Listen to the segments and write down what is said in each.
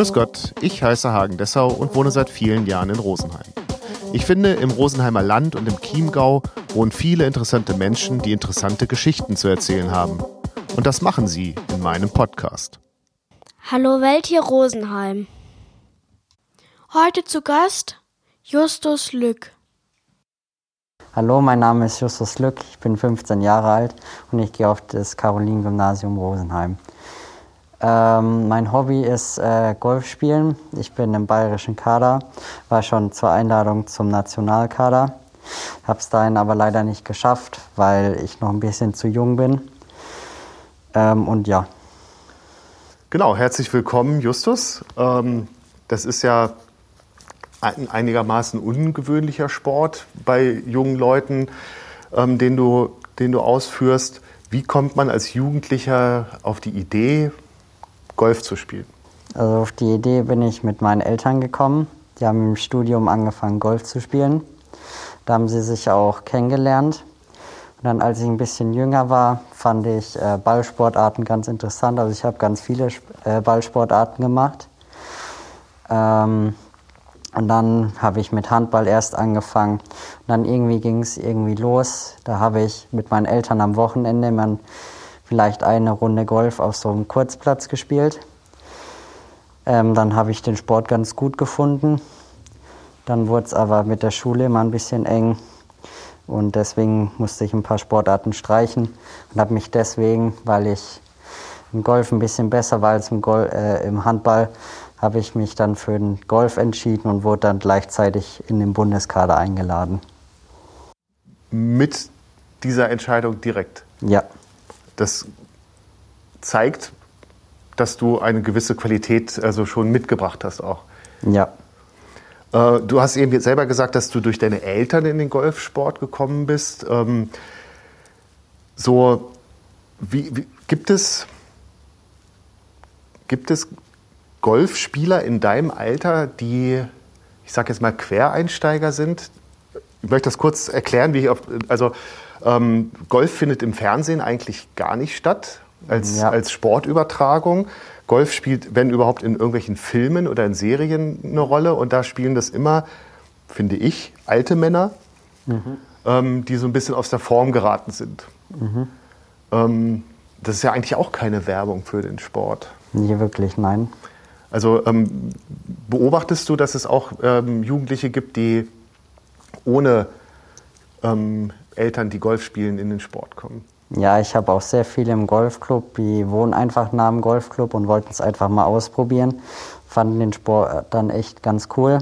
Grüß Gott, ich heiße Hagen Dessau und wohne seit vielen Jahren in Rosenheim. Ich finde, im Rosenheimer Land und im Chiemgau wohnen viele interessante Menschen, die interessante Geschichten zu erzählen haben. Und das machen sie in meinem Podcast. Hallo Welt hier Rosenheim. Heute zu Gast Justus Lück. Hallo, mein Name ist Justus Lück, ich bin 15 Jahre alt und ich gehe auf das Caroline-Gymnasium Rosenheim. Ähm, mein Hobby ist äh, Golf spielen. Ich bin im bayerischen Kader, war schon zur Einladung zum Nationalkader, habe es dahin aber leider nicht geschafft, weil ich noch ein bisschen zu jung bin. Ähm, und ja. Genau, herzlich willkommen, Justus. Ähm, das ist ja ein einigermaßen ungewöhnlicher Sport bei jungen Leuten, ähm, den, du, den du ausführst. Wie kommt man als Jugendlicher auf die Idee, Golf zu spielen? Also auf die Idee bin ich mit meinen Eltern gekommen. Die haben im Studium angefangen, Golf zu spielen. Da haben sie sich auch kennengelernt. Und dann, als ich ein bisschen jünger war, fand ich äh, Ballsportarten ganz interessant. Also ich habe ganz viele äh, Ballsportarten gemacht. Ähm, und dann habe ich mit Handball erst angefangen. Und dann irgendwie ging es irgendwie los. Da habe ich mit meinen Eltern am Wochenende man vielleicht eine Runde Golf auf so einem Kurzplatz gespielt. Ähm, dann habe ich den Sport ganz gut gefunden. Dann wurde es aber mit der Schule immer ein bisschen eng. Und deswegen musste ich ein paar Sportarten streichen und habe mich deswegen, weil ich im Golf ein bisschen besser war als im, Gol äh, im Handball, habe ich mich dann für den Golf entschieden und wurde dann gleichzeitig in den Bundeskader eingeladen. Mit dieser Entscheidung direkt? Ja. Das zeigt, dass du eine gewisse Qualität also schon mitgebracht hast auch. Ja. Äh, du hast eben selber gesagt, dass du durch deine Eltern in den Golfsport gekommen bist. Ähm, so, wie, wie, gibt es gibt es Golfspieler in deinem Alter, die, ich sage jetzt mal, Quereinsteiger sind? Ich möchte das kurz erklären, wie ich auf, also ähm, Golf findet im Fernsehen eigentlich gar nicht statt als, ja. als Sportübertragung. Golf spielt, wenn überhaupt, in irgendwelchen Filmen oder in Serien eine Rolle. Und da spielen das immer, finde ich, alte Männer, mhm. ähm, die so ein bisschen aus der Form geraten sind. Mhm. Ähm, das ist ja eigentlich auch keine Werbung für den Sport. Nie wirklich, nein. Also ähm, beobachtest du, dass es auch ähm, Jugendliche gibt, die ohne ähm, Eltern, die Golf spielen, in den Sport kommen? Ja, ich habe auch sehr viele im Golfclub, die wohnen einfach nah am Golfclub und wollten es einfach mal ausprobieren. Fanden den Sport dann echt ganz cool.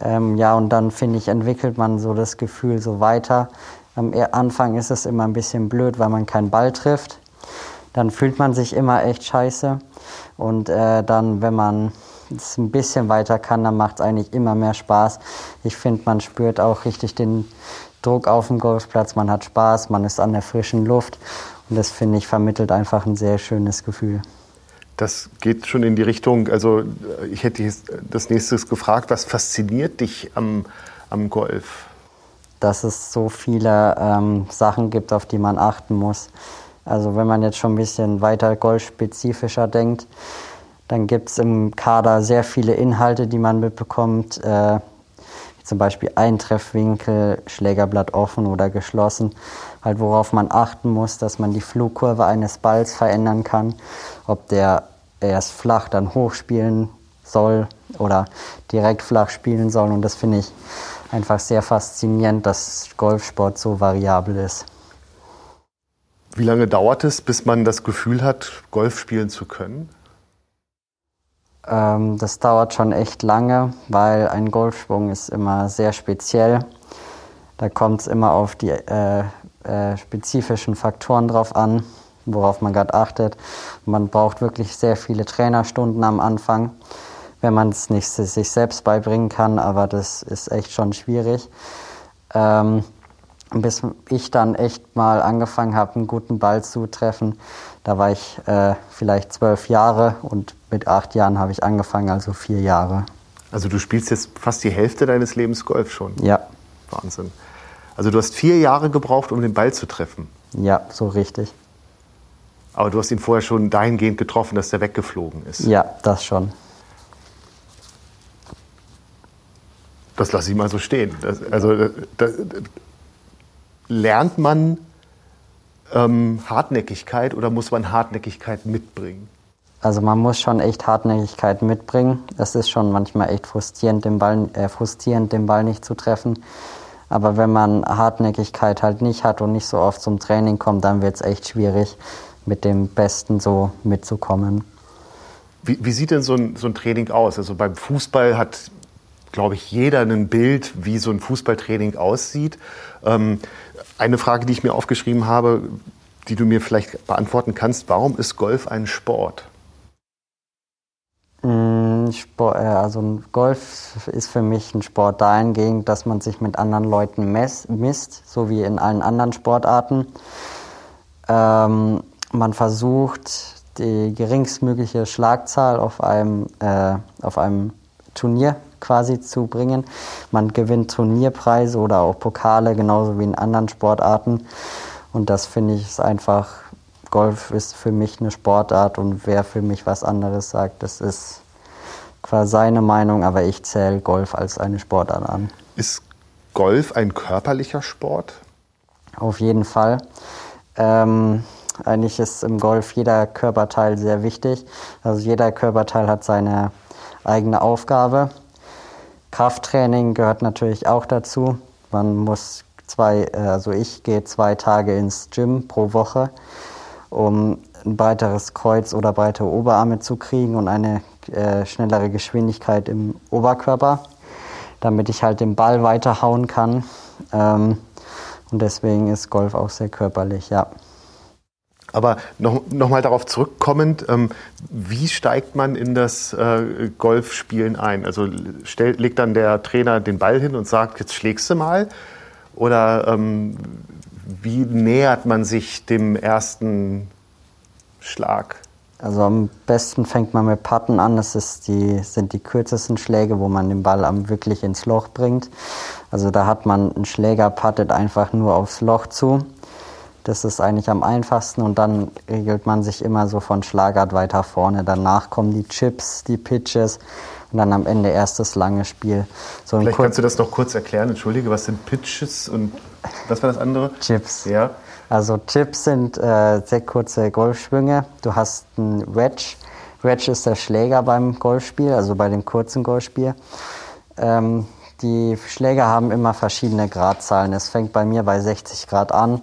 Ähm, ja, und dann finde ich, entwickelt man so das Gefühl so weiter. Am Anfang ist es immer ein bisschen blöd, weil man keinen Ball trifft. Dann fühlt man sich immer echt scheiße. Und äh, dann, wenn man es ein bisschen weiter kann, dann macht es eigentlich immer mehr Spaß. Ich finde, man spürt auch richtig den Druck auf dem Golfplatz, man hat Spaß, man ist an der frischen Luft. Und das, finde ich, vermittelt einfach ein sehr schönes Gefühl. Das geht schon in die Richtung, also ich hätte das nächstes gefragt, was fasziniert dich am, am Golf? Dass es so viele ähm, Sachen gibt, auf die man achten muss. Also wenn man jetzt schon ein bisschen weiter golfspezifischer denkt, dann gibt es im Kader sehr viele Inhalte, die man mitbekommt, äh, zum Beispiel Eintreffwinkel, Schlägerblatt offen oder geschlossen, halt worauf man achten muss, dass man die Flugkurve eines Balls verändern kann, ob der erst flach dann hoch spielen soll oder direkt flach spielen soll. Und das finde ich einfach sehr faszinierend, dass Golfsport so variabel ist. Wie lange dauert es, bis man das Gefühl hat, Golf spielen zu können? Ähm, das dauert schon echt lange, weil ein Golfschwung ist immer sehr speziell. Da kommt es immer auf die äh, äh, spezifischen Faktoren drauf an, worauf man gerade achtet. Man braucht wirklich sehr viele Trainerstunden am Anfang, wenn man es nicht sich selbst beibringen kann, aber das ist echt schon schwierig. Ähm, bis ich dann echt mal angefangen habe, einen guten Ball zu treffen. Da war ich äh, vielleicht zwölf Jahre und mit acht Jahren habe ich angefangen, also vier Jahre. Also du spielst jetzt fast die Hälfte deines Lebens Golf schon. Ja. Wahnsinn. Also du hast vier Jahre gebraucht, um den Ball zu treffen. Ja, so richtig. Aber du hast ihn vorher schon dahingehend getroffen, dass der weggeflogen ist. Ja, das schon. Das lasse ich mal so stehen. Das, also äh, das, das, lernt man ähm, Hartnäckigkeit oder muss man Hartnäckigkeit mitbringen? Also man muss schon echt Hartnäckigkeit mitbringen. Es ist schon manchmal echt frustrierend, den Ball, äh, frustrierend, den Ball nicht zu treffen. Aber wenn man Hartnäckigkeit halt nicht hat und nicht so oft zum Training kommt, dann wird es echt schwierig, mit dem Besten so mitzukommen. Wie, wie sieht denn so ein, so ein Training aus? Also beim Fußball hat, glaube ich, jeder ein Bild, wie so ein Fußballtraining aussieht. Ähm, eine Frage, die ich mir aufgeschrieben habe, die du mir vielleicht beantworten kannst, warum ist Golf ein Sport? Sport, äh, also Golf ist für mich ein Sport dahingehend, dass man sich mit anderen Leuten misst, so wie in allen anderen Sportarten. Ähm, man versucht, die geringstmögliche Schlagzahl auf einem, äh, auf einem Turnier quasi zu bringen. Man gewinnt Turnierpreise oder auch Pokale, genauso wie in anderen Sportarten. Und das finde ich ist einfach, Golf ist für mich eine Sportart und wer für mich was anderes sagt, das ist quasi seine Meinung, aber ich zähle Golf als eine Sportart an. Ist Golf ein körperlicher Sport? Auf jeden Fall. Ähm, eigentlich ist im Golf jeder Körperteil sehr wichtig. Also jeder Körperteil hat seine eigene Aufgabe. Krafttraining gehört natürlich auch dazu. Man muss zwei, äh, also ich gehe zwei Tage ins Gym pro Woche, um ein breiteres Kreuz oder breite Oberarme zu kriegen und eine äh, schnellere Geschwindigkeit im Oberkörper, damit ich halt den Ball weiterhauen kann. Ähm, und deswegen ist Golf auch sehr körperlich, ja. Aber noch, noch darauf zurückkommend, ähm, wie steigt man in das äh, Golfspielen ein? Also stell, legt dann der Trainer den Ball hin und sagt, jetzt schlägst du mal? Oder ähm, wie nähert man sich dem ersten Schlag? Also am besten fängt man mit Patten an. Das ist die, sind die kürzesten Schläge, wo man den Ball am wirklich ins Loch bringt. Also da hat man einen Schläger, pattet einfach nur aufs Loch zu das ist eigentlich am einfachsten und dann regelt man sich immer so von Schlagart weiter vorne. Danach kommen die Chips, die Pitches und dann am Ende erst das lange Spiel. So Vielleicht kannst du das noch kurz erklären. Entschuldige, was sind Pitches und was war das andere? Chips. Ja. Also Chips sind äh, sehr kurze Golfschwünge. Du hast einen Wedge. Wedge ist der Schläger beim Golfspiel, also bei dem kurzen Golfspiel. Ähm, die Schläger haben immer verschiedene Gradzahlen. Es fängt bei mir bei 60 Grad an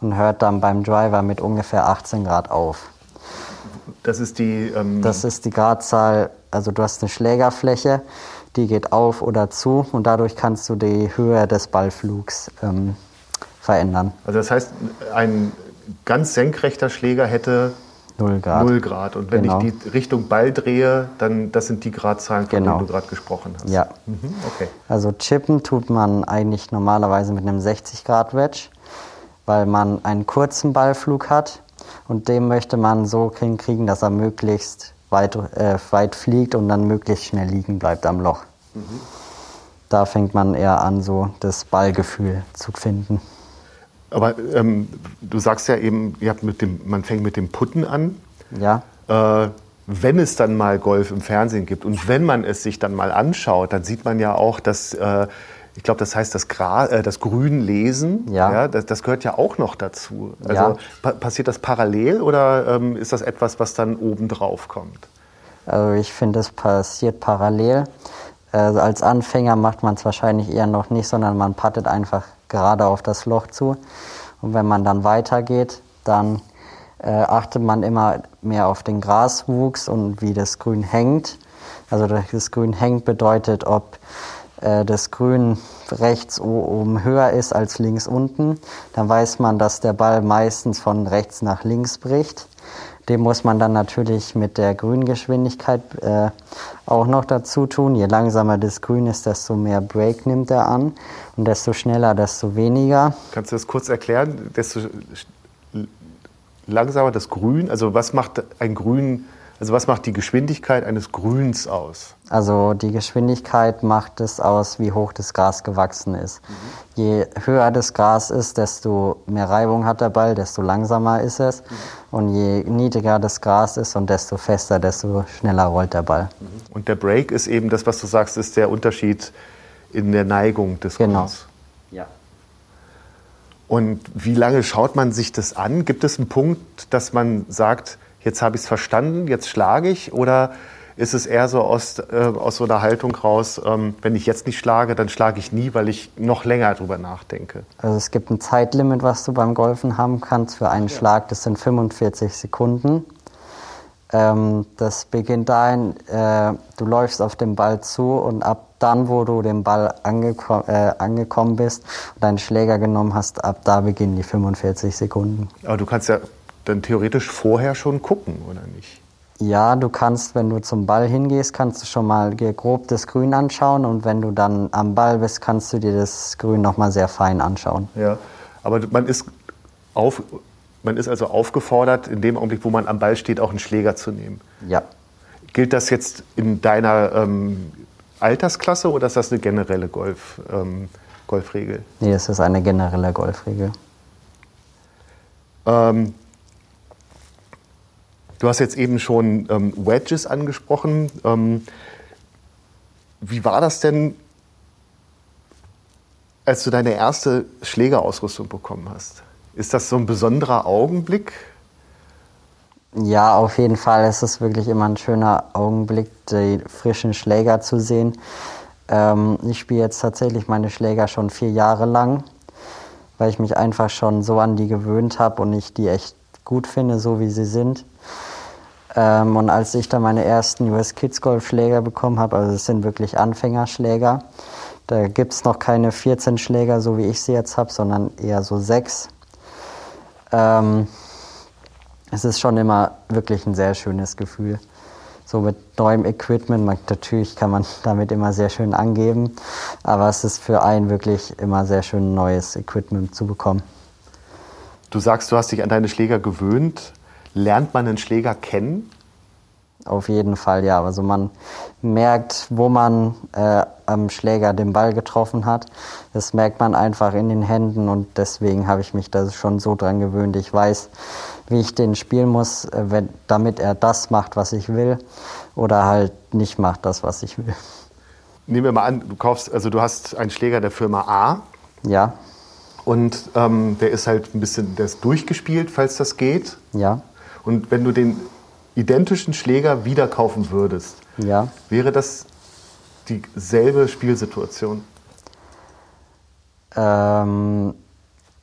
und hört dann beim Driver mit ungefähr 18 Grad auf. Das ist die. Ähm das ist die Gradzahl. Also du hast eine Schlägerfläche, die geht auf oder zu und dadurch kannst du die Höhe des Ballflugs ähm, verändern. Also das heißt, ein ganz senkrechter Schläger hätte 0 Grad. 0 Grad. Und wenn genau. ich die Richtung Ball drehe, dann das sind die Gradzahlen, von genau. denen du gerade gesprochen hast. Ja. Mhm, okay. Also chippen tut man eigentlich normalerweise mit einem 60 Grad Wedge weil man einen kurzen Ballflug hat und den möchte man so hinkriegen, dass er möglichst weit, äh, weit fliegt und dann möglichst schnell liegen bleibt am Loch. Mhm. Da fängt man eher an, so das Ballgefühl zu finden. Aber ähm, du sagst ja eben, ihr habt mit dem, man fängt mit dem Putten an. Ja. Äh, wenn es dann mal Golf im Fernsehen gibt und wenn man es sich dann mal anschaut, dann sieht man ja auch, dass äh, ich glaube, das heißt das, Gra äh, das Grün lesen. Ja. ja das, das, gehört ja auch noch dazu. Also ja. pa passiert das parallel oder ähm, ist das etwas, was dann oben drauf kommt? Also ich finde, es passiert parallel. Also als Anfänger macht man es wahrscheinlich eher noch nicht, sondern man pattet einfach gerade auf das Loch zu. Und wenn man dann weitergeht, dann äh, achtet man immer mehr auf den Graswuchs und wie das Grün hängt. Also das Grün hängt bedeutet, ob äh, das Grün rechts oben höher ist als links unten, dann weiß man, dass der Ball meistens von rechts nach links bricht. Dem muss man dann natürlich mit der Grüngeschwindigkeit äh, auch noch dazu tun. Je langsamer das Grün ist, desto mehr Break nimmt er an und desto schneller, desto weniger. Kannst du das kurz erklären? Desto langsamer das Grün, also was macht ein Grün also was macht die Geschwindigkeit eines Grüns aus? Also die Geschwindigkeit macht es aus, wie hoch das Gras gewachsen ist. Mhm. Je höher das Gras ist, desto mehr Reibung hat der Ball, desto langsamer ist es. Mhm. Und je niedriger das Gras ist und desto fester, desto schneller rollt der Ball. Mhm. Und der Break ist eben das, was du sagst, ist der Unterschied in der Neigung des Genau. Golfs. Ja. Und wie lange schaut man sich das an? Gibt es einen Punkt, dass man sagt, jetzt habe ich es verstanden, jetzt schlage ich? Oder ist es eher so aus, äh, aus so einer Haltung raus, ähm, wenn ich jetzt nicht schlage, dann schlage ich nie, weil ich noch länger drüber nachdenke? Also es gibt ein Zeitlimit, was du beim Golfen haben kannst für einen Schlag. Das sind 45 Sekunden. Ähm, das beginnt dahin, äh, du läufst auf den Ball zu und ab dann, wo du den Ball angeko äh, angekommen bist und deinen Schläger genommen hast, ab da beginnen die 45 Sekunden. Aber du kannst ja dann theoretisch vorher schon gucken, oder nicht? Ja, du kannst, wenn du zum Ball hingehst, kannst du schon mal dir grob das Grün anschauen und wenn du dann am Ball bist, kannst du dir das Grün nochmal sehr fein anschauen. Ja. Aber man ist, auf, man ist also aufgefordert, in dem Augenblick, wo man am Ball steht, auch einen Schläger zu nehmen. Ja. Gilt das jetzt in deiner ähm, Altersklasse oder ist das eine generelle Golf, ähm, Golfregel? Nee, das ist eine generelle Golfregel. Ähm, du hast jetzt eben schon ähm, Wedges angesprochen. Ähm, wie war das denn, als du deine erste Schlägerausrüstung bekommen hast? Ist das so ein besonderer Augenblick? Ja, auf jeden Fall. Es ist wirklich immer ein schöner Augenblick, die frischen Schläger zu sehen. Ähm, ich spiele jetzt tatsächlich meine Schläger schon vier Jahre lang, weil ich mich einfach schon so an die gewöhnt habe und ich die echt gut finde, so wie sie sind. Ähm, und als ich dann meine ersten US Kids Golf Schläger bekommen habe, also es sind wirklich Anfängerschläger, da gibt es noch keine 14 Schläger, so wie ich sie jetzt habe, sondern eher so sechs. Ähm, es ist schon immer wirklich ein sehr schönes Gefühl. So mit neuem Equipment, man, natürlich kann man damit immer sehr schön angeben, aber es ist für einen wirklich immer sehr schön, neues Equipment zu bekommen. Du sagst, du hast dich an deine Schläger gewöhnt. Lernt man einen Schläger kennen? Auf jeden Fall, ja. Also man merkt, wo man äh, am Schläger den Ball getroffen hat. Das merkt man einfach in den Händen und deswegen habe ich mich da schon so dran gewöhnt. Ich weiß, wie ich den spielen muss, äh, wenn, damit er das macht, was ich will oder halt nicht macht das, was ich will. Nehmen wir mal an, du kaufst, also du hast einen Schläger der Firma A Ja, und ähm, der ist halt ein bisschen, der ist durchgespielt, falls das geht. ja, Und wenn du den identischen Schläger wieder kaufen würdest, ja. wäre das dieselbe Spielsituation? Ähm,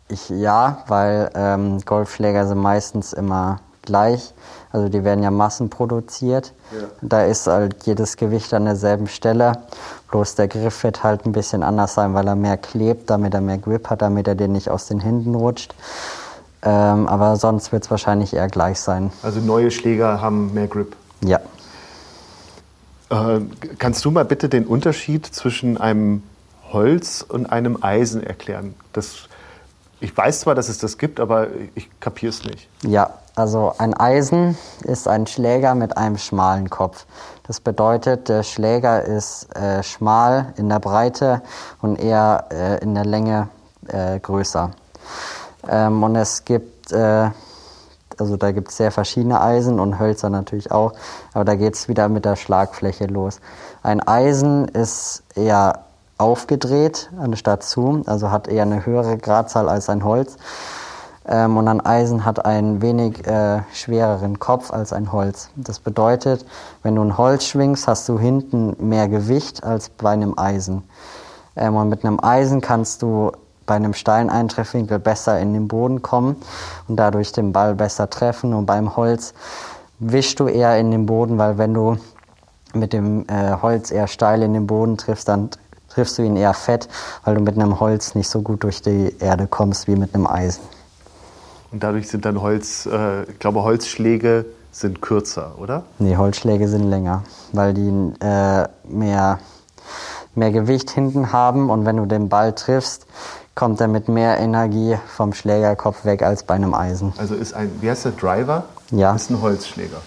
ich, ja, weil ähm, Golfschläger sind meistens immer gleich. Also die werden ja massenproduziert. Ja. Da ist halt jedes Gewicht an derselben Stelle. Bloß der Griff wird halt ein bisschen anders sein, weil er mehr klebt, damit er mehr Grip hat, damit er den nicht aus den Händen rutscht. Ähm, aber sonst wird es wahrscheinlich eher gleich sein. Also neue Schläger haben mehr Grip. Ja. Äh, kannst du mal bitte den Unterschied zwischen einem Holz und einem Eisen erklären? Das, ich weiß zwar, dass es das gibt, aber ich kapiere es nicht. Ja, also ein Eisen ist ein Schläger mit einem schmalen Kopf. Das bedeutet, der Schläger ist äh, schmal in der Breite und eher äh, in der Länge äh, größer. Ähm, und es gibt, äh, also da gibt es sehr verschiedene Eisen und Hölzer natürlich auch, aber da geht es wieder mit der Schlagfläche los. Ein Eisen ist eher aufgedreht anstatt zu, also hat eher eine höhere Gradzahl als ein Holz. Ähm, und ein Eisen hat einen wenig äh, schwereren Kopf als ein Holz. Das bedeutet, wenn du ein Holz schwingst, hast du hinten mehr Gewicht als bei einem Eisen. Ähm, und mit einem Eisen kannst du bei einem steilen Eintreffwinkel besser in den Boden kommen und dadurch den Ball besser treffen. Und beim Holz wischst du eher in den Boden, weil wenn du mit dem äh, Holz eher steil in den Boden triffst, dann triffst du ihn eher fett, weil du mit einem Holz nicht so gut durch die Erde kommst wie mit einem Eisen. Und dadurch sind dann Holz, äh, ich glaube, Holzschläge sind kürzer, oder? Nee, Holzschläge sind länger, weil die äh, mehr, mehr Gewicht hinten haben und wenn du den Ball triffst, kommt er mit mehr Energie vom Schlägerkopf weg als bei einem Eisen. Also ist ein, wie heißt der Driver? Ja. Ist ein Holzschläger.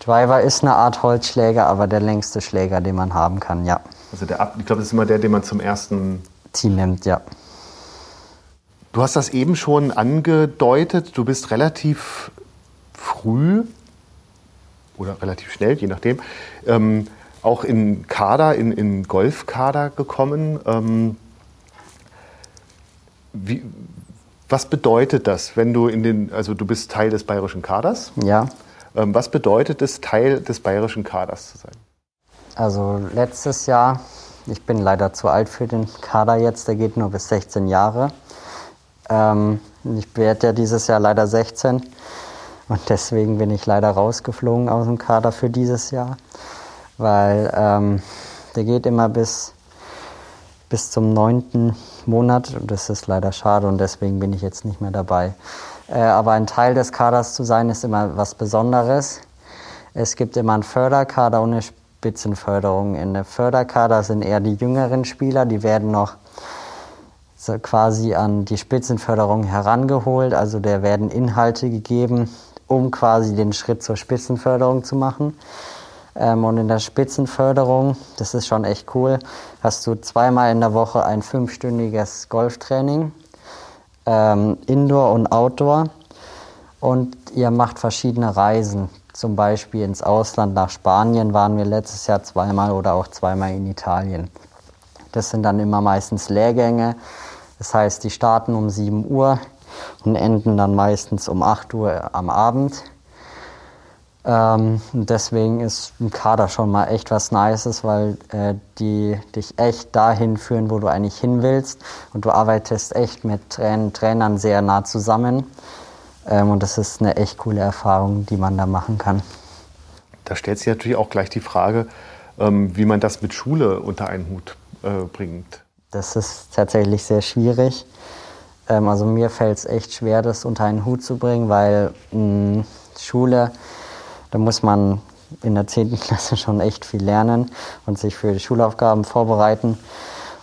Driver ist eine Art Holzschläger, aber der längste Schläger, den man haben kann, ja. Also der, ich glaube, das ist immer der, den man zum ersten. Team nimmt, ja. Du hast das eben schon angedeutet. Du bist relativ früh oder relativ schnell, je nachdem, ähm, auch in Kader, in, in Golfkader gekommen. Ähm, wie, was bedeutet das, wenn du in den, also du bist Teil des bayerischen Kaders? Ja. Ähm, was bedeutet es, Teil des bayerischen Kaders zu sein? Also letztes Jahr, ich bin leider zu alt für den Kader jetzt, der geht nur bis 16 Jahre. Ähm, ich werde ja dieses Jahr leider 16 und deswegen bin ich leider rausgeflogen aus dem Kader für dieses Jahr, weil ähm, der geht immer bis, bis zum neunten Monat das ist leider schade und deswegen bin ich jetzt nicht mehr dabei. Äh, aber ein Teil des Kaders zu sein ist immer was Besonderes. Es gibt immer einen Förderkader und eine Spitzenförderung. In der Förderkader sind eher die jüngeren Spieler, die werden noch so quasi an die Spitzenförderung herangeholt. Also der werden Inhalte gegeben, um quasi den Schritt zur Spitzenförderung zu machen. Ähm, und in der Spitzenförderung, das ist schon echt cool, hast du zweimal in der Woche ein fünfstündiges Golftraining, ähm, Indoor und Outdoor. Und ihr macht verschiedene Reisen. Zum Beispiel ins Ausland nach Spanien waren wir letztes Jahr zweimal oder auch zweimal in Italien. Das sind dann immer meistens Lehrgänge. Das heißt, die starten um 7 Uhr und enden dann meistens um 8 Uhr am Abend. Ähm, deswegen ist ein Kader schon mal echt was Nices, weil äh, die dich echt dahin führen, wo du eigentlich hin willst. Und du arbeitest echt mit Train Trainern sehr nah zusammen. Ähm, und das ist eine echt coole Erfahrung, die man da machen kann. Da stellt sich natürlich auch gleich die Frage, ähm, wie man das mit Schule unter einen Hut äh, bringt. Das ist tatsächlich sehr schwierig. Ähm, also mir fällt es echt schwer, das unter einen Hut zu bringen, weil mh, Schule da muss man in der 10. Klasse schon echt viel lernen und sich für die Schulaufgaben vorbereiten.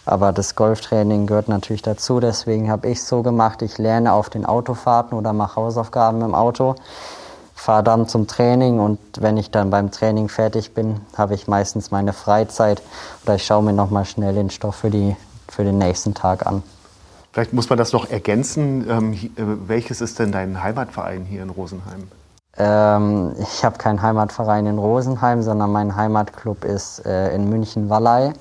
Aber das Golftraining gehört natürlich dazu. Deswegen habe ich es so gemacht, ich lerne auf den Autofahrten oder mache Hausaufgaben im Auto, fahre dann zum Training und wenn ich dann beim Training fertig bin, habe ich meistens meine Freizeit oder ich schaue mir nochmal schnell den Stoff für, die, für den nächsten Tag an. Vielleicht muss man das noch ergänzen. Ähm, äh, welches ist denn dein Heimatverein hier in Rosenheim? Ähm, ich habe keinen Heimatverein in Rosenheim, sondern mein Heimatclub ist äh, in München-Wallei.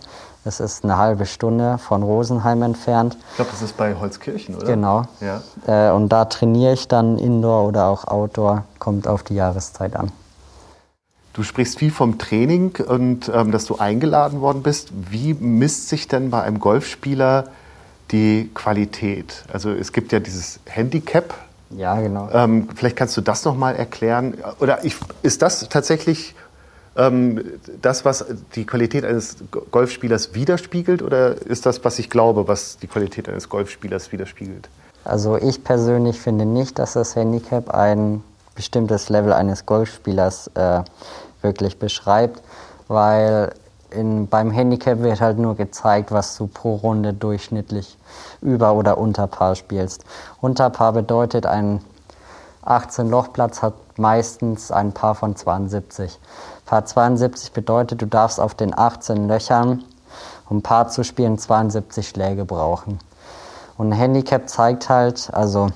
Das ist eine halbe Stunde von Rosenheim entfernt. Ich glaube, das ist bei Holzkirchen, oder? Genau. Ja. Äh, und da trainiere ich dann Indoor oder auch Outdoor, kommt auf die Jahreszeit an. Du sprichst viel vom Training und ähm, dass du eingeladen worden bist. Wie misst sich denn bei einem Golfspieler die Qualität? Also es gibt ja dieses Handicap, ja, genau. Ähm, vielleicht kannst du das nochmal erklären. Oder ich, ist das tatsächlich ähm, das, was die Qualität eines Golfspielers widerspiegelt? Oder ist das, was ich glaube, was die Qualität eines Golfspielers widerspiegelt? Also ich persönlich finde nicht, dass das Handicap ein bestimmtes Level eines Golfspielers äh, wirklich beschreibt, weil in, beim Handicap wird halt nur gezeigt, was du pro Runde durchschnittlich über oder unter Paar spielst. Unter Paar bedeutet, ein 18-Loch-Platz hat meistens ein Paar von 72. Paar 72 bedeutet, du darfst auf den 18 Löchern, um Paar zu spielen, 72 Schläge brauchen. Und Handicap zeigt halt, also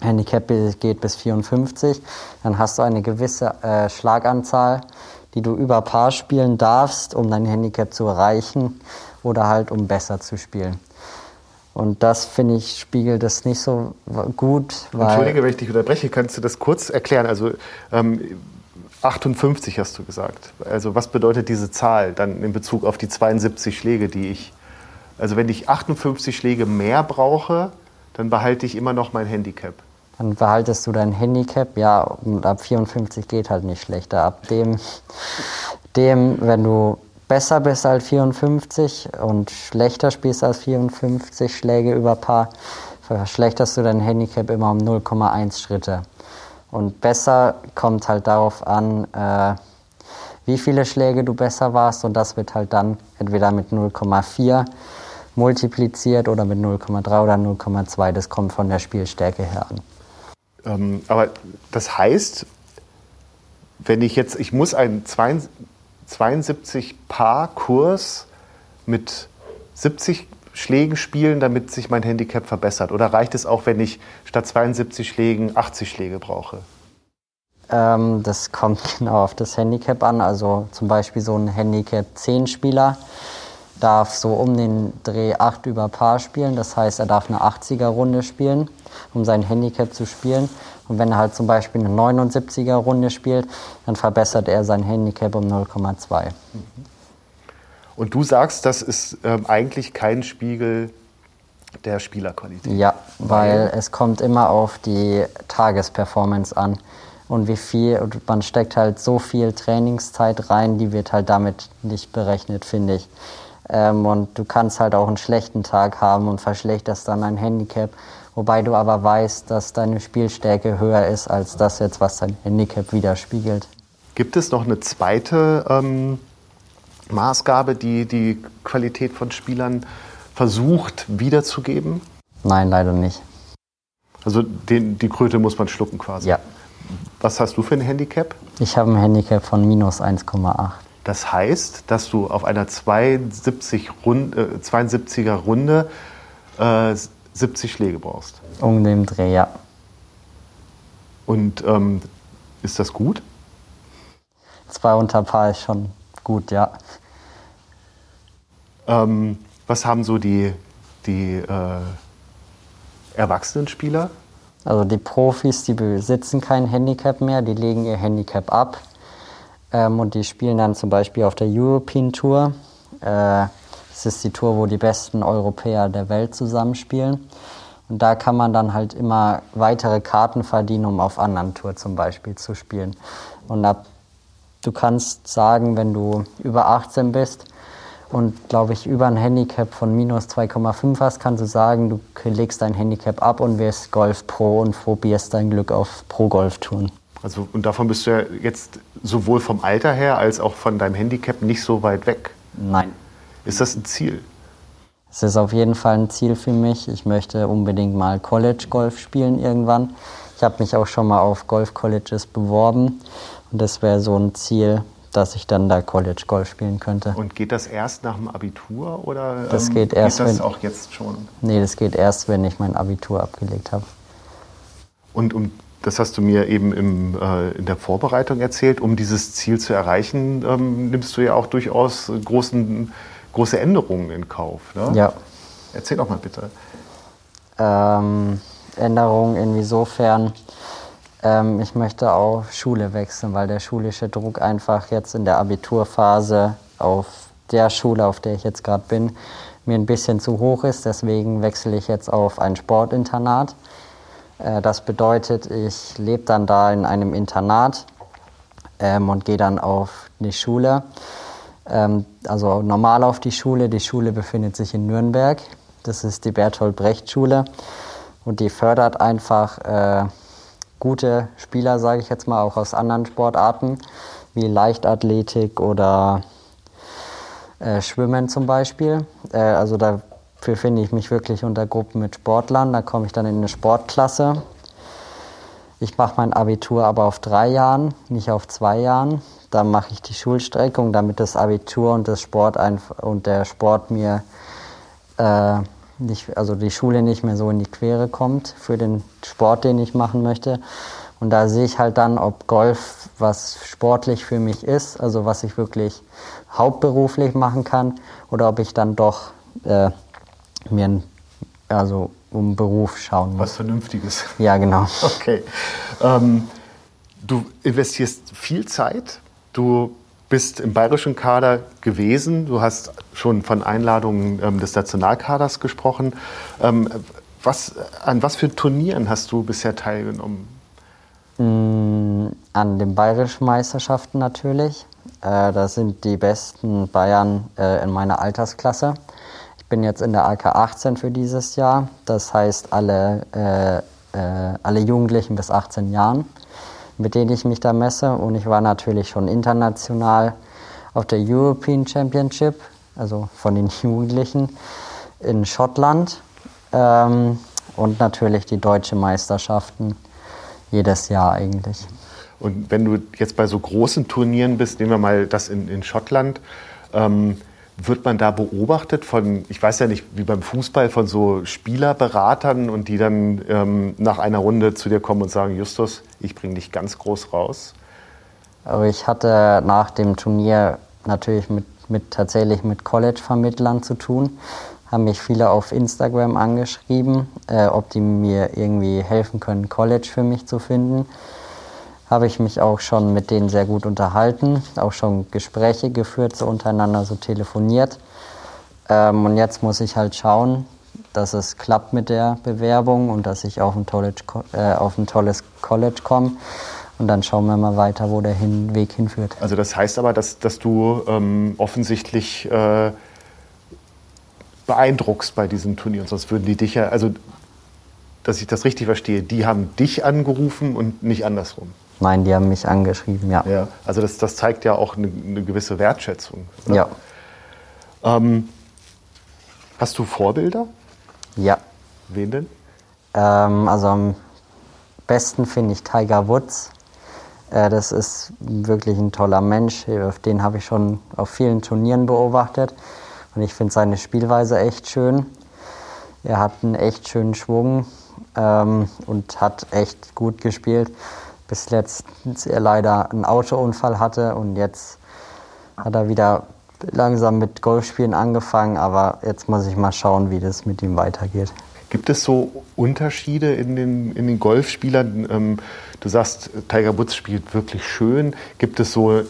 Handicap geht bis 54, dann hast du eine gewisse äh, Schlaganzahl die du über Paar spielen darfst, um dein Handicap zu erreichen oder halt um besser zu spielen. Und das, finde ich, spiegelt es nicht so gut. Entschuldige, wenn ich dich unterbreche, kannst du das kurz erklären? Also ähm, 58 hast du gesagt. Also was bedeutet diese Zahl dann in Bezug auf die 72 Schläge, die ich... Also wenn ich 58 Schläge mehr brauche, dann behalte ich immer noch mein Handicap dann behaltest du dein Handicap. Ja, und ab 54 geht halt nicht schlechter. Ab dem, dem, wenn du besser bist als 54 und schlechter spielst als 54 Schläge über Paar, verschlechterst du dein Handicap immer um 0,1 Schritte. Und besser kommt halt darauf an, äh, wie viele Schläge du besser warst und das wird halt dann entweder mit 0,4 multipliziert oder mit 0,3 oder 0,2. Das kommt von der Spielstärke her an. Ähm, aber das heißt, wenn ich jetzt, ich muss einen 72 Paar Kurs mit 70 Schlägen spielen, damit sich mein Handicap verbessert? Oder reicht es auch, wenn ich statt 72 Schlägen 80 Schläge brauche? Ähm, das kommt genau auf das Handicap an. Also zum Beispiel so ein Handicap 10-Spieler darf so um den Dreh 8 über Paar spielen. Das heißt, er darf eine 80er-Runde spielen, um sein Handicap zu spielen. Und wenn er halt zum Beispiel eine 79er-Runde spielt, dann verbessert er sein Handicap um 0,2. Und du sagst, das ist ähm, eigentlich kein Spiegel der Spielerqualität. Ja, weil es kommt immer auf die Tagesperformance an und wie viel, und man steckt halt so viel Trainingszeit rein, die wird halt damit nicht berechnet, finde ich. Ähm, und du kannst halt auch einen schlechten Tag haben und verschlechterst dann ein Handicap, wobei du aber weißt, dass deine Spielstärke höher ist als das jetzt, was dein Handicap widerspiegelt. Gibt es noch eine zweite ähm, Maßgabe, die die Qualität von Spielern versucht wiederzugeben? Nein, leider nicht. Also den, die Kröte muss man schlucken quasi. Ja. Was hast du für ein Handicap? Ich habe ein Handicap von minus 1,8. Das heißt, dass du auf einer 72 Rund, äh, 72er Runde äh, 70 Schläge brauchst. Um den Dreh, ja. Und ähm, ist das gut? Zwei unter Paar ist schon gut, ja. Ähm, was haben so die, die äh, Erwachsenenspieler? Also die Profis, die besitzen kein Handicap mehr, die legen ihr Handicap ab ähm, und die spielen dann zum Beispiel auf der European Tour. Äh, das ist die Tour, wo die besten Europäer der Welt zusammenspielen. Und da kann man dann halt immer weitere Karten verdienen, um auf anderen Tour zum Beispiel zu spielen. Und ab, du kannst sagen, wenn du über 18 bist und, glaube ich, über ein Handicap von minus 2,5 hast, kannst du sagen, du legst dein Handicap ab und wirst Golf Pro und probierst dein Glück auf Pro-Golf-Touren. Also, und davon bist du ja jetzt sowohl vom Alter her als auch von deinem Handicap nicht so weit weg. Nein. Ist das ein Ziel? Es ist auf jeden Fall ein Ziel für mich. Ich möchte unbedingt mal College-Golf spielen irgendwann. Ich habe mich auch schon mal auf Golf-Colleges beworben und das wäre so ein Ziel, dass ich dann da College-Golf spielen könnte. Und geht das erst nach dem Abitur oder Das geht erst, geht das wenn- auch jetzt schon? Nee, das geht erst, wenn ich mein Abitur abgelegt habe. Und um, das hast du mir eben im, äh, in der Vorbereitung erzählt, um dieses Ziel zu erreichen, ähm, nimmst du ja auch durchaus großen, große Änderungen in Kauf. Ne? Ja. Erzähl doch mal bitte. Ähm, Änderungen insofern, ähm, ich möchte auch Schule wechseln, weil der schulische Druck einfach jetzt in der Abiturphase auf der Schule, auf der ich jetzt gerade bin, mir ein bisschen zu hoch ist. Deswegen wechsle ich jetzt auf ein Sportinternat. Äh, das bedeutet, ich lebe dann da in einem Internat ähm, und gehe dann auf die Schule. Ähm, also normal auf die Schule. Die Schule befindet sich in Nürnberg. Das ist die Bertolt Brecht Schule und die fördert einfach äh, gute Spieler, sage ich jetzt mal, auch aus anderen Sportarten wie Leichtathletik oder äh, Schwimmen zum Beispiel. Äh, also da befinde ich mich wirklich unter Gruppen mit Sportlern. Da komme ich dann in eine Sportklasse. Ich mache mein Abitur aber auf drei Jahren, nicht auf zwei Jahren. Dann mache ich die Schulstreckung, damit das Abitur und das Sport und der Sport mir äh, nicht, also die Schule nicht mehr so in die Quere kommt für den Sport, den ich machen möchte. Und da sehe ich halt dann, ob Golf was sportlich für mich ist, also was ich wirklich hauptberuflich machen kann, oder ob ich dann doch äh, mir ein, also um Beruf schauen muss. Was Vernünftiges. Ja, genau. Okay. Ähm, du investierst viel Zeit. Du bist im bayerischen Kader gewesen. Du hast schon von Einladungen ähm, des Nationalkaders gesprochen. Ähm, was, an was für Turnieren hast du bisher teilgenommen? Mm, An den bayerischen Meisterschaften natürlich. Äh, da sind die besten Bayern äh, in meiner Altersklasse. Bin jetzt in der AK 18 für dieses Jahr. Das heißt alle, äh, äh, alle Jugendlichen bis 18 Jahren, mit denen ich mich da messe. Und ich war natürlich schon international auf der European Championship, also von den Jugendlichen in Schottland. Ähm, und natürlich die deutsche Meisterschaften jedes Jahr eigentlich. Und wenn du jetzt bei so großen Turnieren bist, nehmen wir mal das in, in Schottland, ähm, wird man da beobachtet von, ich weiß ja nicht, wie beim Fußball, von so Spielerberatern und die dann ähm, nach einer Runde zu dir kommen und sagen, Justus, ich bringe dich ganz groß raus? Aber ich hatte nach dem Turnier natürlich mit, mit tatsächlich mit College-Vermittlern zu tun. Haben mich viele auf Instagram angeschrieben, äh, ob die mir irgendwie helfen können, College für mich zu finden. Habe ich mich auch schon mit denen sehr gut unterhalten, auch schon Gespräche geführt, so untereinander so telefoniert. Ähm, und jetzt muss ich halt schauen, dass es klappt mit der Bewerbung und dass ich auf ein, College, äh, auf ein tolles College komme. Und dann schauen wir mal weiter, wo der hin, Weg hinführt. Also das heißt aber, dass, dass du ähm, offensichtlich äh, beeindruckst bei diesem Turnier. Und sonst würden die dich ja, also dass ich das richtig verstehe, die haben dich angerufen und nicht andersrum. Nein, die haben mich angeschrieben, ja. ja also das, das zeigt ja auch eine, eine gewisse Wertschätzung. Oder? Ja. Ähm, hast du Vorbilder? Ja. Wen denn? Ähm, also am besten finde ich Tiger Woods. Äh, das ist wirklich ein toller Mensch. Den habe ich schon auf vielen Turnieren beobachtet. Und ich finde seine Spielweise echt schön. Er hat einen echt schönen Schwung ähm, und hat echt gut gespielt, bis letztens er leider einen Autounfall hatte und jetzt hat er wieder langsam mit Golfspielen angefangen, aber jetzt muss ich mal schauen, wie das mit ihm weitergeht. Gibt es so Unterschiede in den, in den Golfspielern? Ähm, du sagst, Tiger Woods spielt wirklich schön. Gibt es so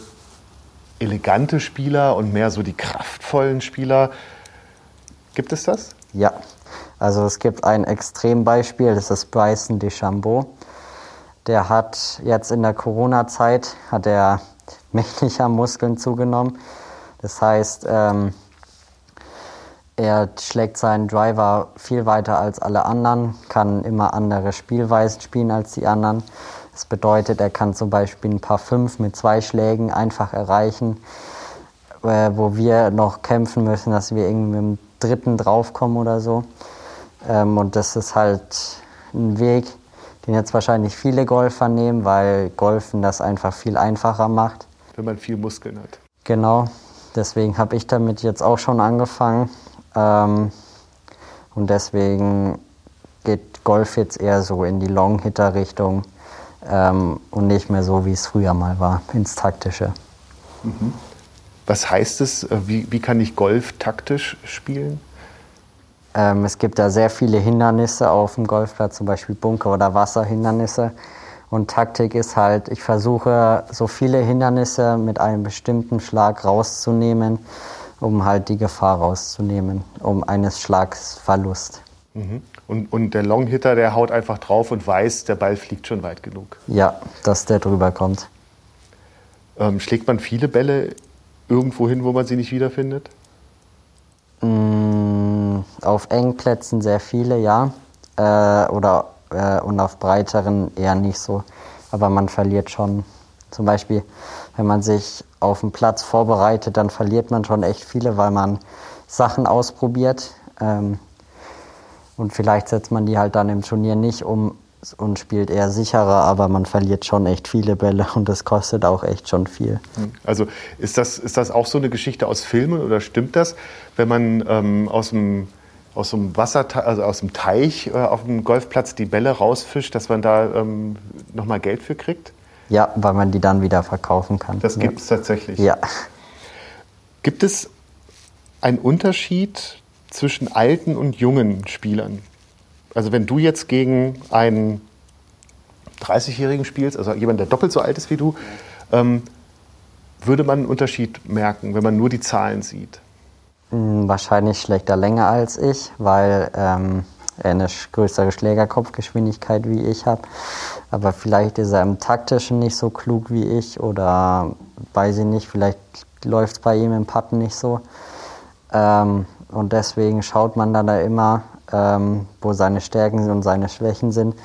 elegante Spieler und mehr so die kraftvollen Spieler? Gibt es das? Ja, also es gibt ein Extrembeispiel, das ist Bryson DeChambeau. Der hat jetzt in der Corona-Zeit hat er mächtig an Muskeln zugenommen. Das heißt, ähm, er schlägt seinen Driver viel weiter als alle anderen, kann immer andere Spielweisen spielen als die anderen. Das bedeutet, er kann zum Beispiel ein paar fünf mit zwei Schlägen einfach erreichen, äh, wo wir noch kämpfen müssen, dass wir irgendwie mit dem dritten draufkommen oder so. Ähm, und das ist halt ein Weg, den jetzt wahrscheinlich viele Golfer nehmen, weil Golfen das einfach viel einfacher macht. Wenn man viel Muskeln hat. Genau, deswegen habe ich damit jetzt auch schon angefangen. Ähm, und deswegen geht Golf jetzt eher so in die Long-Hitter-Richtung ähm, und nicht mehr so, wie es früher mal war, ins Taktische. Mhm. Was heißt es? Äh, wie, wie kann ich Golf taktisch spielen? Ähm, es gibt da sehr viele Hindernisse auf dem Golfplatz, zum Beispiel Bunker- oder Wasserhindernisse. Und Taktik ist halt, ich versuche so viele Hindernisse mit einem bestimmten Schlag rauszunehmen, um halt die Gefahr rauszunehmen, um eines Schlags Verlust. Mhm. Und, und der Longhitter, der haut einfach drauf und weiß, der Ball fliegt schon weit genug. Ja, dass der drüber kommt. Ähm, schlägt man viele Bälle irgendwo hin, wo man sie nicht wiederfindet? Mm, auf engen Plätzen sehr viele, ja. Äh, oder, äh, und auf breiteren eher nicht so. Aber man verliert schon. Zum Beispiel, wenn man sich auf den Platz vorbereitet, dann verliert man schon echt viele, weil man Sachen ausprobiert. Ähm, und vielleicht setzt man die halt dann im Turnier nicht um und spielt eher sicherer, aber man verliert schon echt viele Bälle und das kostet auch echt schon viel. Also ist das, ist das auch so eine Geschichte aus Filmen oder stimmt das, wenn man ähm, aus dem aus dem Wasser, also aus dem Teich äh, auf dem Golfplatz die Bälle rausfischt, dass man da ähm, nochmal Geld für kriegt? Ja, weil man die dann wieder verkaufen kann. Das gibt es tatsächlich. Ja. Gibt es einen Unterschied zwischen alten und jungen Spielern. Also wenn du jetzt gegen einen 30-Jährigen spielst, also jemand, der doppelt so alt ist wie du, ähm, würde man einen Unterschied merken, wenn man nur die Zahlen sieht? Hm, wahrscheinlich schlägt er länger als ich, weil ähm, er eine größere Schlägerkopfgeschwindigkeit wie ich habe. Aber vielleicht ist er im Taktischen nicht so klug wie ich oder weiß ich nicht, vielleicht läuft es bei ihm im Patten nicht so. Ähm, und deswegen schaut man dann da immer, ähm, wo seine Stärken und seine Schwächen sind.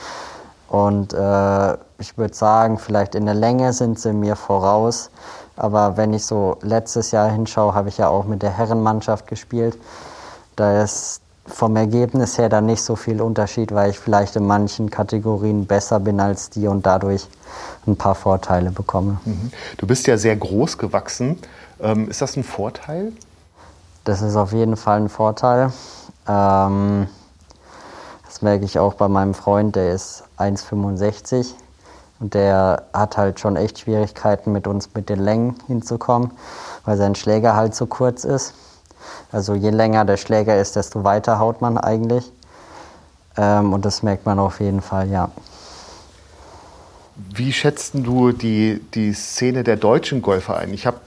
Und äh, ich würde sagen, vielleicht in der Länge sind sie mir voraus. Aber wenn ich so letztes Jahr hinschaue, habe ich ja auch mit der Herrenmannschaft gespielt. Da ist vom Ergebnis her dann nicht so viel Unterschied, weil ich vielleicht in manchen Kategorien besser bin als die und dadurch ein paar Vorteile bekomme. Mhm. Du bist ja sehr groß gewachsen. Ähm, ist das ein Vorteil? Das ist auf jeden Fall ein Vorteil. Ähm, das merke ich auch bei meinem Freund, der ist 1,65 und der hat halt schon echt Schwierigkeiten mit uns mit den Längen hinzukommen, weil sein Schläger halt so kurz ist. Also je länger der Schläger ist, desto weiter haut man eigentlich. Ähm, und das merkt man auf jeden Fall, ja. Wie schätzt du die, die Szene der deutschen Golfer ein? Ich habe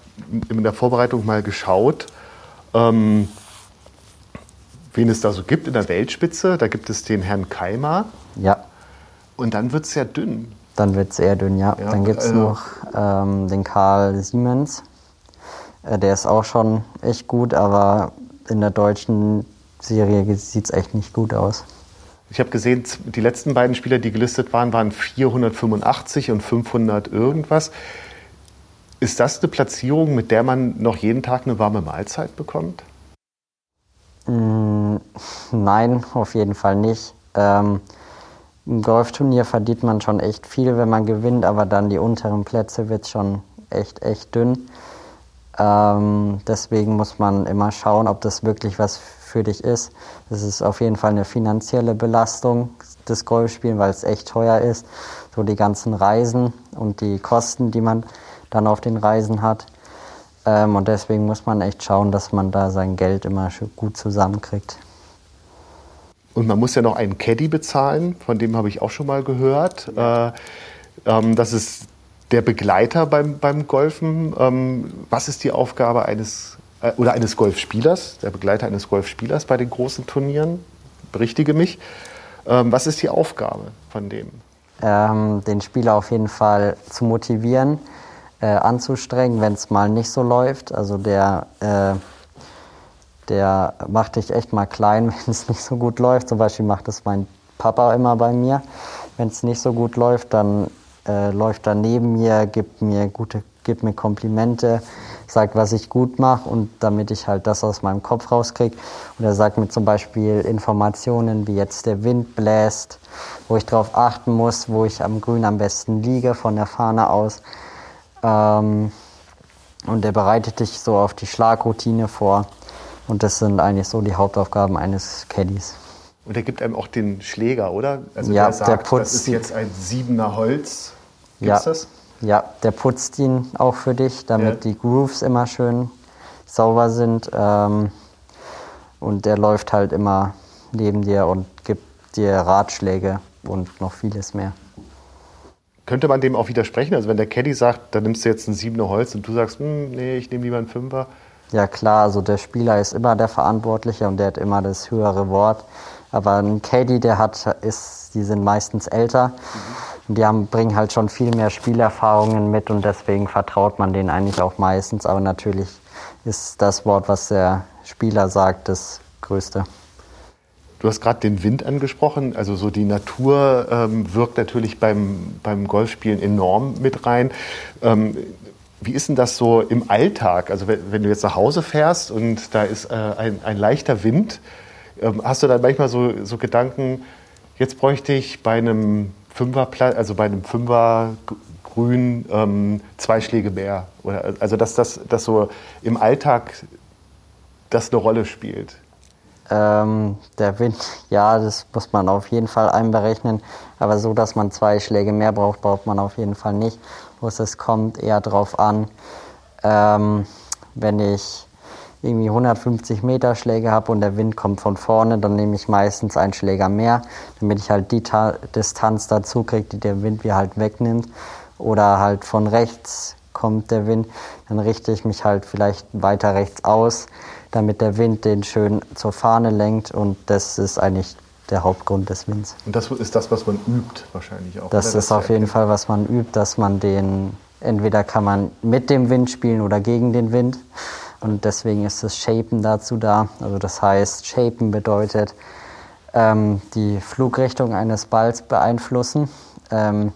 in der Vorbereitung mal geschaut, ähm, wen es da so gibt in der Weltspitze. Da gibt es den Herrn Keimer. Ja. Und dann wird es sehr dünn. Dann wird es eher dünn, ja. ja dann gibt es äh, noch ähm, den Karl Siemens. Äh, der ist auch schon echt gut, aber in der deutschen Serie sieht es echt nicht gut aus. Ich habe gesehen, die letzten beiden Spieler, die gelistet waren, waren 485 und 500 irgendwas. Ist das eine Platzierung, mit der man noch jeden Tag eine warme Mahlzeit bekommt? Mm, nein, auf jeden Fall nicht. Ähm, Im Golfturnier verdient man schon echt viel, wenn man gewinnt, aber dann die unteren Plätze wird schon echt, echt dünn. Ähm, deswegen muss man immer schauen, ob das wirklich was für dich ist. Das ist auf jeden Fall eine finanzielle Belastung des Golfspielen, weil es echt teuer ist. So die ganzen Reisen und die Kosten, die man dann auf den Reisen hat. Ähm, und deswegen muss man echt schauen, dass man da sein Geld immer gut zusammenkriegt. Und man muss ja noch einen Caddy bezahlen, von dem habe ich auch schon mal gehört. Äh, ähm, das ist der Begleiter beim, beim Golfen. Ähm, was ist die Aufgabe eines äh, oder eines Golfspielers, der Begleiter eines Golfspielers bei den großen Turnieren? Berichtige mich. Ähm, was ist die Aufgabe von dem? Ähm, den Spieler auf jeden Fall zu motivieren, äh, anzustrengen, wenn es mal nicht so läuft. Also der, äh, der macht dich echt mal klein, wenn es nicht so gut läuft. Zum Beispiel macht es mein Papa immer bei mir. Wenn es nicht so gut läuft, dann äh, läuft er neben mir, gibt mir gute, gibt mir Komplimente, sagt, was ich gut mache und damit ich halt das aus meinem Kopf rauskriege. Und er sagt mir zum Beispiel Informationen, wie jetzt der Wind bläst, wo ich darauf achten muss, wo ich am Grün am besten liege von der Fahne aus. Ähm, und er bereitet dich so auf die Schlagroutine vor. Und das sind eigentlich so die Hauptaufgaben eines Caddies. Und er gibt einem auch den Schläger, oder? Also ja, der, sagt, der putzt das ist jetzt ein siebener Holz. Gibt's ja, das? Ja, der putzt ihn auch für dich, damit ja. die Grooves immer schön sauber sind. Ähm, und der läuft halt immer neben dir und gibt dir Ratschläge und noch vieles mehr. Könnte man dem auch widersprechen? Also wenn der Caddy sagt, dann nimmst du jetzt ein siebener Holz und du sagst, hm, nee, ich nehme lieber einen Fünfer. Ja klar, also der Spieler ist immer der Verantwortliche und der hat immer das höhere Wort. Aber ein Caddy, der hat, ist, die sind meistens älter. Mhm. Die haben, bringen halt schon viel mehr Spielerfahrungen mit und deswegen vertraut man denen eigentlich auch meistens. Aber natürlich ist das Wort, was der Spieler sagt, das Größte. Du hast gerade den Wind angesprochen. Also so die Natur ähm, wirkt natürlich beim, beim Golfspielen enorm mit rein. Ähm, wie ist denn das so im Alltag? Also wenn, du jetzt nach Hause fährst und da ist äh, ein, ein, leichter Wind, ähm, hast du dann manchmal so, so, Gedanken, jetzt bräuchte ich bei einem Fünferplatz, also bei einem Fünfer Grün ähm, zwei Schläge mehr? Oder, also dass das dass so im Alltag das eine Rolle spielt? Ähm, der Wind, ja, das muss man auf jeden Fall einberechnen. Aber so, dass man zwei Schläge mehr braucht, braucht man auf jeden Fall nicht. Bloß es kommt eher darauf an, ähm, wenn ich irgendwie 150 Meter Schläge habe und der Wind kommt von vorne, dann nehme ich meistens einen Schläger mehr, damit ich halt die Ta Distanz dazu kriege, die der Wind mir halt wegnimmt. Oder halt von rechts kommt der Wind, dann richte ich mich halt vielleicht weiter rechts aus, damit der Wind den schön zur Fahne lenkt und das ist eigentlich der Hauptgrund des Winds. Und das ist das, was man übt wahrscheinlich auch. Das oder? ist das auf jeden Fall, was man übt, dass man den, entweder kann man mit dem Wind spielen oder gegen den Wind. Und deswegen ist das Shapen dazu da. Also das heißt, Shapen bedeutet ähm, die Flugrichtung eines Balls beeinflussen. Ähm,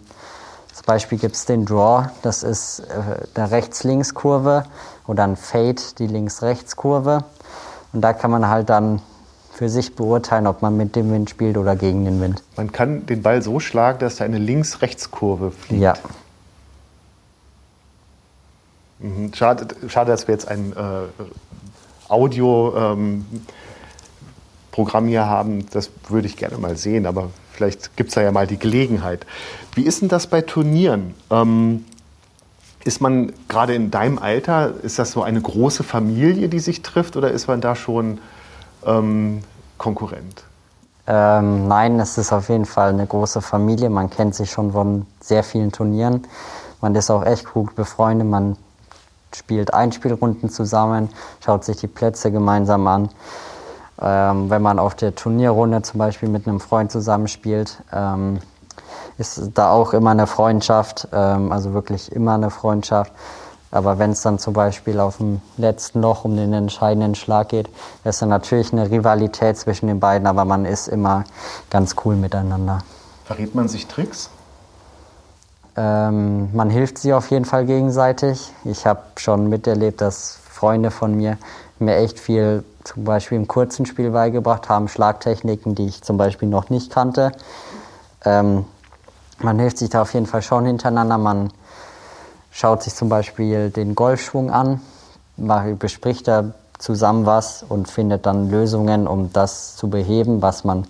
zum Beispiel gibt es den Draw, das ist äh, eine Rechts-Links-Kurve oder ein Fade, die Links-Rechts-Kurve. Und da kann man halt dann für sich beurteilen, ob man mit dem Wind spielt oder gegen den Wind. Man kann den Ball so schlagen, dass da eine Links-Rechts-Kurve fliegt. Ja. Mhm. Schade, schade, dass wir jetzt einen äh, Audio-Programm ähm, hier haben, das würde ich gerne mal sehen, aber vielleicht gibt es da ja mal die Gelegenheit. Wie ist denn das bei Turnieren? Ähm, ist man gerade in deinem Alter, ist das so eine große Familie, die sich trifft oder ist man da schon ähm, Konkurrent? Ähm, nein, es ist auf jeden Fall eine große Familie. Man kennt sich schon von sehr vielen Turnieren. Man ist auch echt gut befreundet. Man spielt Einspielrunden zusammen, schaut sich die Plätze gemeinsam an. Ähm, wenn man auf der Turnierrunde zum Beispiel mit einem Freund zusammenspielt, ähm, ist da auch immer eine Freundschaft, ähm, also wirklich immer eine Freundschaft. Aber wenn es dann zum Beispiel auf dem letzten Loch um den entscheidenden Schlag geht, ist dann natürlich eine Rivalität zwischen den beiden, aber man ist immer ganz cool miteinander. Verrät man sich Tricks? Ähm, man hilft sich auf jeden Fall gegenseitig. Ich habe schon miterlebt, dass Freunde von mir mir echt viel zum Beispiel im kurzen Spiel beigebracht haben, Schlagtechniken, die ich zum Beispiel noch nicht kannte. Ähm, man hilft sich da auf jeden Fall schon hintereinander. Man schaut sich zum Beispiel den Golfschwung an, bespricht da zusammen was und findet dann Lösungen, um das zu beheben, was man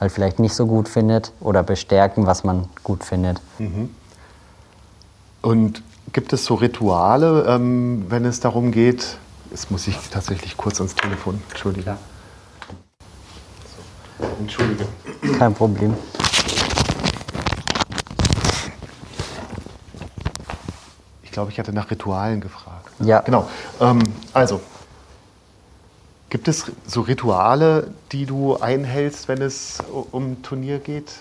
halt vielleicht nicht so gut findet oder bestärken, was man gut findet. Mhm. Und gibt es so Rituale, ähm, wenn es darum geht, jetzt muss ich tatsächlich kurz ans Telefon, entschuldige. Entschuldige. Kein Problem. Glaube, ich hatte nach Ritualen gefragt. Ja. Genau. Ähm, also, gibt es so Rituale, die du einhältst, wenn es um Turnier geht?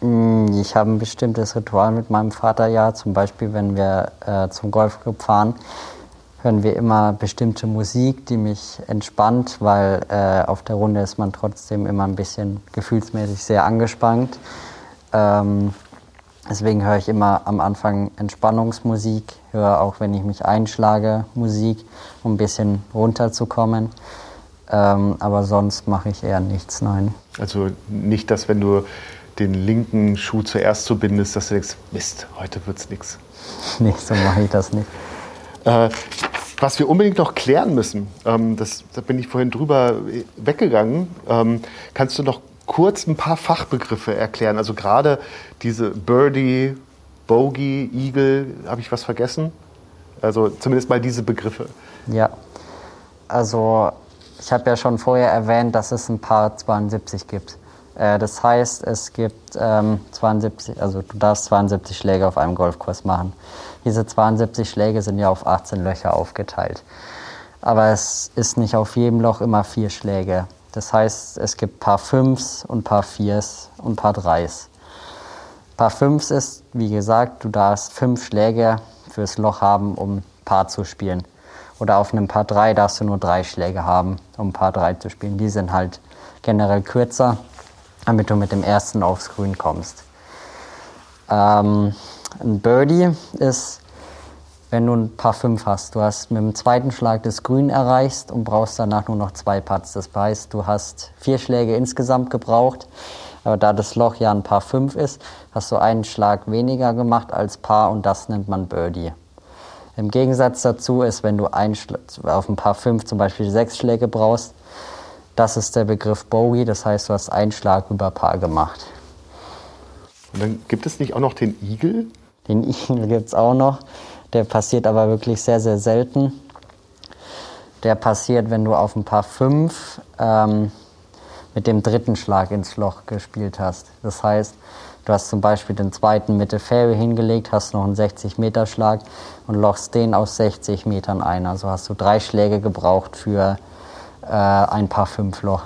Mm, ich habe ein bestimmtes Ritual mit meinem Vater, ja. Zum Beispiel, wenn wir äh, zum Golfclub fahren, hören wir immer bestimmte Musik, die mich entspannt, weil äh, auf der Runde ist man trotzdem immer ein bisschen gefühlsmäßig sehr angespannt. Ähm, Deswegen höre ich immer am Anfang Entspannungsmusik, höre auch, wenn ich mich einschlage, Musik, um ein bisschen runterzukommen. Ähm, aber sonst mache ich eher nichts, nein. Also nicht, dass wenn du den linken Schuh zuerst zubindest, dass du denkst, Mist, heute wird's nichts. Nee, so mache ich das nicht. Äh, was wir unbedingt noch klären müssen, ähm, das, da bin ich vorhin drüber weggegangen, ähm, kannst du noch kurz ein paar Fachbegriffe erklären? Also gerade diese Birdie, Bogey, Eagle, habe ich was vergessen? Also zumindest mal diese Begriffe. Ja, also ich habe ja schon vorher erwähnt, dass es ein paar 72 gibt. Äh, das heißt, es gibt ähm, 72, also du darfst 72 Schläge auf einem Golfkurs machen. Diese 72 Schläge sind ja auf 18 Löcher aufgeteilt. Aber es ist nicht auf jedem Loch immer vier Schläge. Das heißt, es gibt Paar Fünfs und Paar Viers und Paar Dreis. Paar Fünfs ist, wie gesagt, du darfst fünf Schläge fürs Loch haben, um Paar zu spielen. Oder auf einem Paar 3 darfst du nur drei Schläge haben, um Paar 3 zu spielen. Die sind halt generell kürzer, damit du mit dem ersten aufs Grün kommst. Ähm, ein Birdie ist wenn du ein paar 5 hast. Du hast mit dem zweiten Schlag das Grün erreicht und brauchst danach nur noch zwei Putts. Das heißt, du hast vier Schläge insgesamt gebraucht. Aber da das Loch ja ein Paar 5 ist, hast du einen Schlag weniger gemacht als Paar und das nennt man Birdie. Im Gegensatz dazu ist, wenn du ein auf ein Paar 5 zum Beispiel sechs Schläge brauchst, das ist der Begriff Bogey, das heißt, du hast einen Schlag über Paar gemacht. Und dann gibt es nicht auch noch den Igel? Den Igel gibt es auch noch. Der passiert aber wirklich sehr, sehr selten. Der passiert, wenn du auf ein paar fünf ähm, mit dem dritten Schlag ins Loch gespielt hast. Das heißt, du hast zum Beispiel den zweiten Mitte Fairway hingelegt, hast noch einen 60-Meter-Schlag und lochst den aus 60 Metern ein. Also hast du drei Schläge gebraucht für äh, ein paar fünf Loch.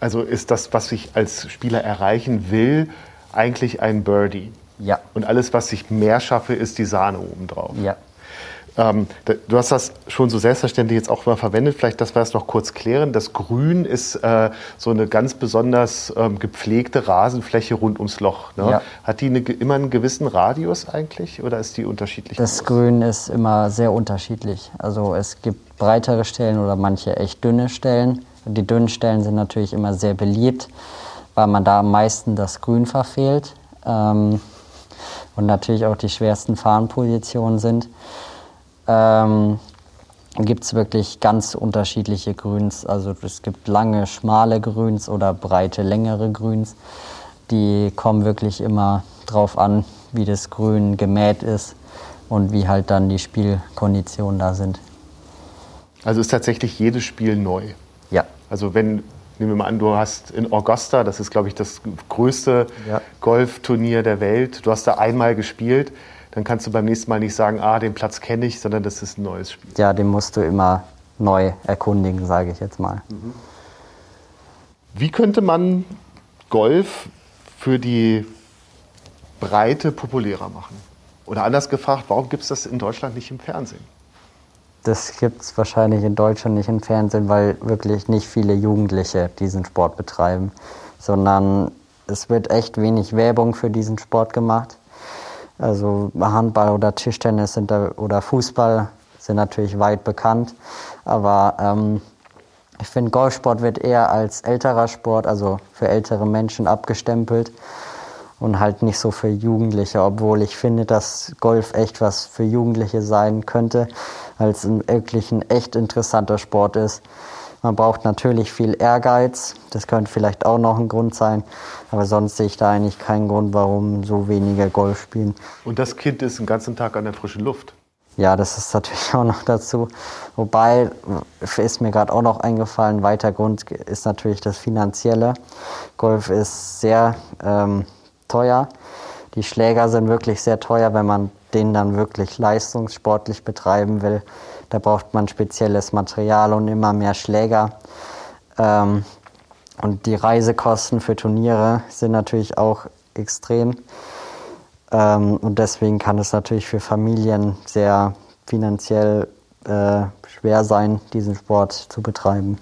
Also ist das, was ich als Spieler erreichen will, eigentlich ein Birdie? Ja. Und alles, was ich mehr schaffe, ist die Sahne obendrauf. Ja. Ähm, du hast das schon so selbstverständlich jetzt auch mal verwendet. Vielleicht, dass wir es noch kurz klären. Das Grün ist äh, so eine ganz besonders ähm, gepflegte Rasenfläche rund ums Loch. Ne? Ja. Hat die eine, immer einen gewissen Radius eigentlich oder ist die unterschiedlich? Das Grün ist immer sehr unterschiedlich. Also es gibt breitere Stellen oder manche echt dünne Stellen. Die dünnen Stellen sind natürlich immer sehr beliebt, weil man da am meisten das Grün verfehlt. Ähm, und natürlich auch die schwersten Fahnenpositionen sind. Ähm, gibt es wirklich ganz unterschiedliche Grüns. Also es gibt lange, schmale Grüns oder breite, längere Grüns. Die kommen wirklich immer drauf an, wie das Grün gemäht ist und wie halt dann die Spielkonditionen da sind. Also ist tatsächlich jedes Spiel neu? Ja. Also wenn, nehmen wir mal an, du hast in Augusta, das ist glaube ich das größte ja. Golfturnier der Welt, du hast da einmal gespielt, dann kannst du beim nächsten Mal nicht sagen, ah, den Platz kenne ich, sondern das ist ein neues Spiel. Ja, den musst du immer neu erkundigen, sage ich jetzt mal. Mhm. Wie könnte man Golf für die Breite populärer machen? Oder anders gefragt, warum gibt es das in Deutschland nicht im Fernsehen? Das gibt es wahrscheinlich in Deutschland nicht im Fernsehen, weil wirklich nicht viele Jugendliche diesen Sport betreiben, sondern es wird echt wenig Werbung für diesen Sport gemacht. Also Handball oder Tischtennis sind da, oder Fußball sind natürlich weit bekannt, aber ähm, ich finde, Golfsport wird eher als älterer Sport, also für ältere Menschen abgestempelt und halt nicht so für Jugendliche, obwohl ich finde, dass Golf echt was für Jugendliche sein könnte, weil es wirklich ein echt interessanter Sport ist. Man braucht natürlich viel Ehrgeiz, das könnte vielleicht auch noch ein Grund sein, aber sonst sehe ich da eigentlich keinen Grund, warum so wenige Golf spielen. Und das Kind ist den ganzen Tag an der frischen Luft. Ja, das ist natürlich auch noch dazu. Wobei ist mir gerade auch noch eingefallen, weiter Grund ist natürlich das Finanzielle. Golf ist sehr ähm, teuer. Die Schläger sind wirklich sehr teuer, wenn man den dann wirklich leistungssportlich betreiben will. Da braucht man spezielles Material und immer mehr Schläger. Ähm, und die Reisekosten für Turniere sind natürlich auch extrem. Ähm, und deswegen kann es natürlich für Familien sehr finanziell äh, schwer sein, diesen Sport zu betreiben.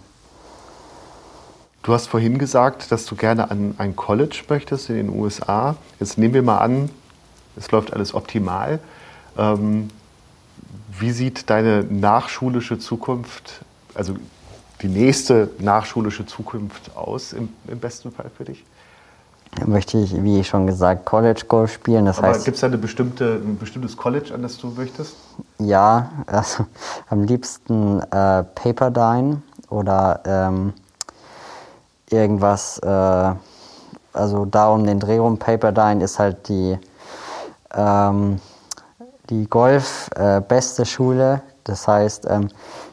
Du hast vorhin gesagt, dass du gerne an ein College möchtest in den USA. Jetzt nehmen wir mal an, es läuft alles optimal. Ähm, wie sieht deine nachschulische Zukunft, also die nächste nachschulische Zukunft aus im, im besten Fall für dich? Möchte ich, wie schon gesagt, College Golf spielen. Das Aber gibt es da eine bestimmte, ein bestimmtes College, an das du möchtest? Ja, also am liebsten äh, Paperdyne oder ähm, irgendwas, äh, also da um den Dreh rum, Paperdyne ist halt die, ähm, die Golf äh, Schule. Das heißt, ähm,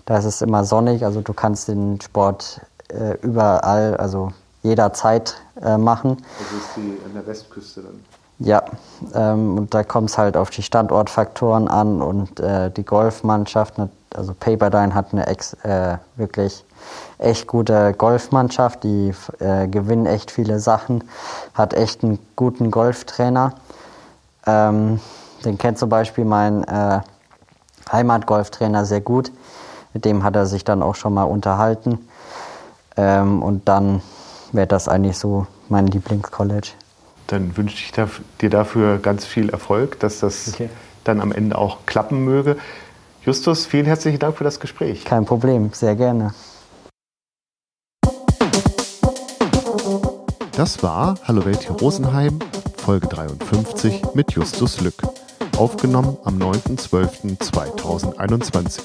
da ist es immer sonnig, also du kannst den Sport äh, überall, also jederzeit äh, machen. Also ist die an der Westküste dann? Ja, ähm, und da kommt es halt auf die Standortfaktoren an und äh, die Golfmannschaft, also Paperdyne hat eine ex, äh, wirklich echt gute Golfmannschaft, die äh, gewinnen echt viele Sachen, hat echt einen guten Golftrainer. Ähm, den kennt zum Beispiel mein äh, Heimatgolftrainer sehr gut. Mit dem hat er sich dann auch schon mal unterhalten. Ähm, und dann wäre das eigentlich so mein Lieblingscollege. Dann wünsche ich dir dafür ganz viel Erfolg, dass das okay. dann am Ende auch klappen möge. Justus, vielen herzlichen Dank für das Gespräch. Kein Problem, sehr gerne. Das war Hallo Welt hier Rosenheim, Folge 53 mit Justus Lück. Aufgenommen am 9.12.2021.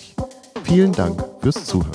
Vielen Dank fürs Zuhören.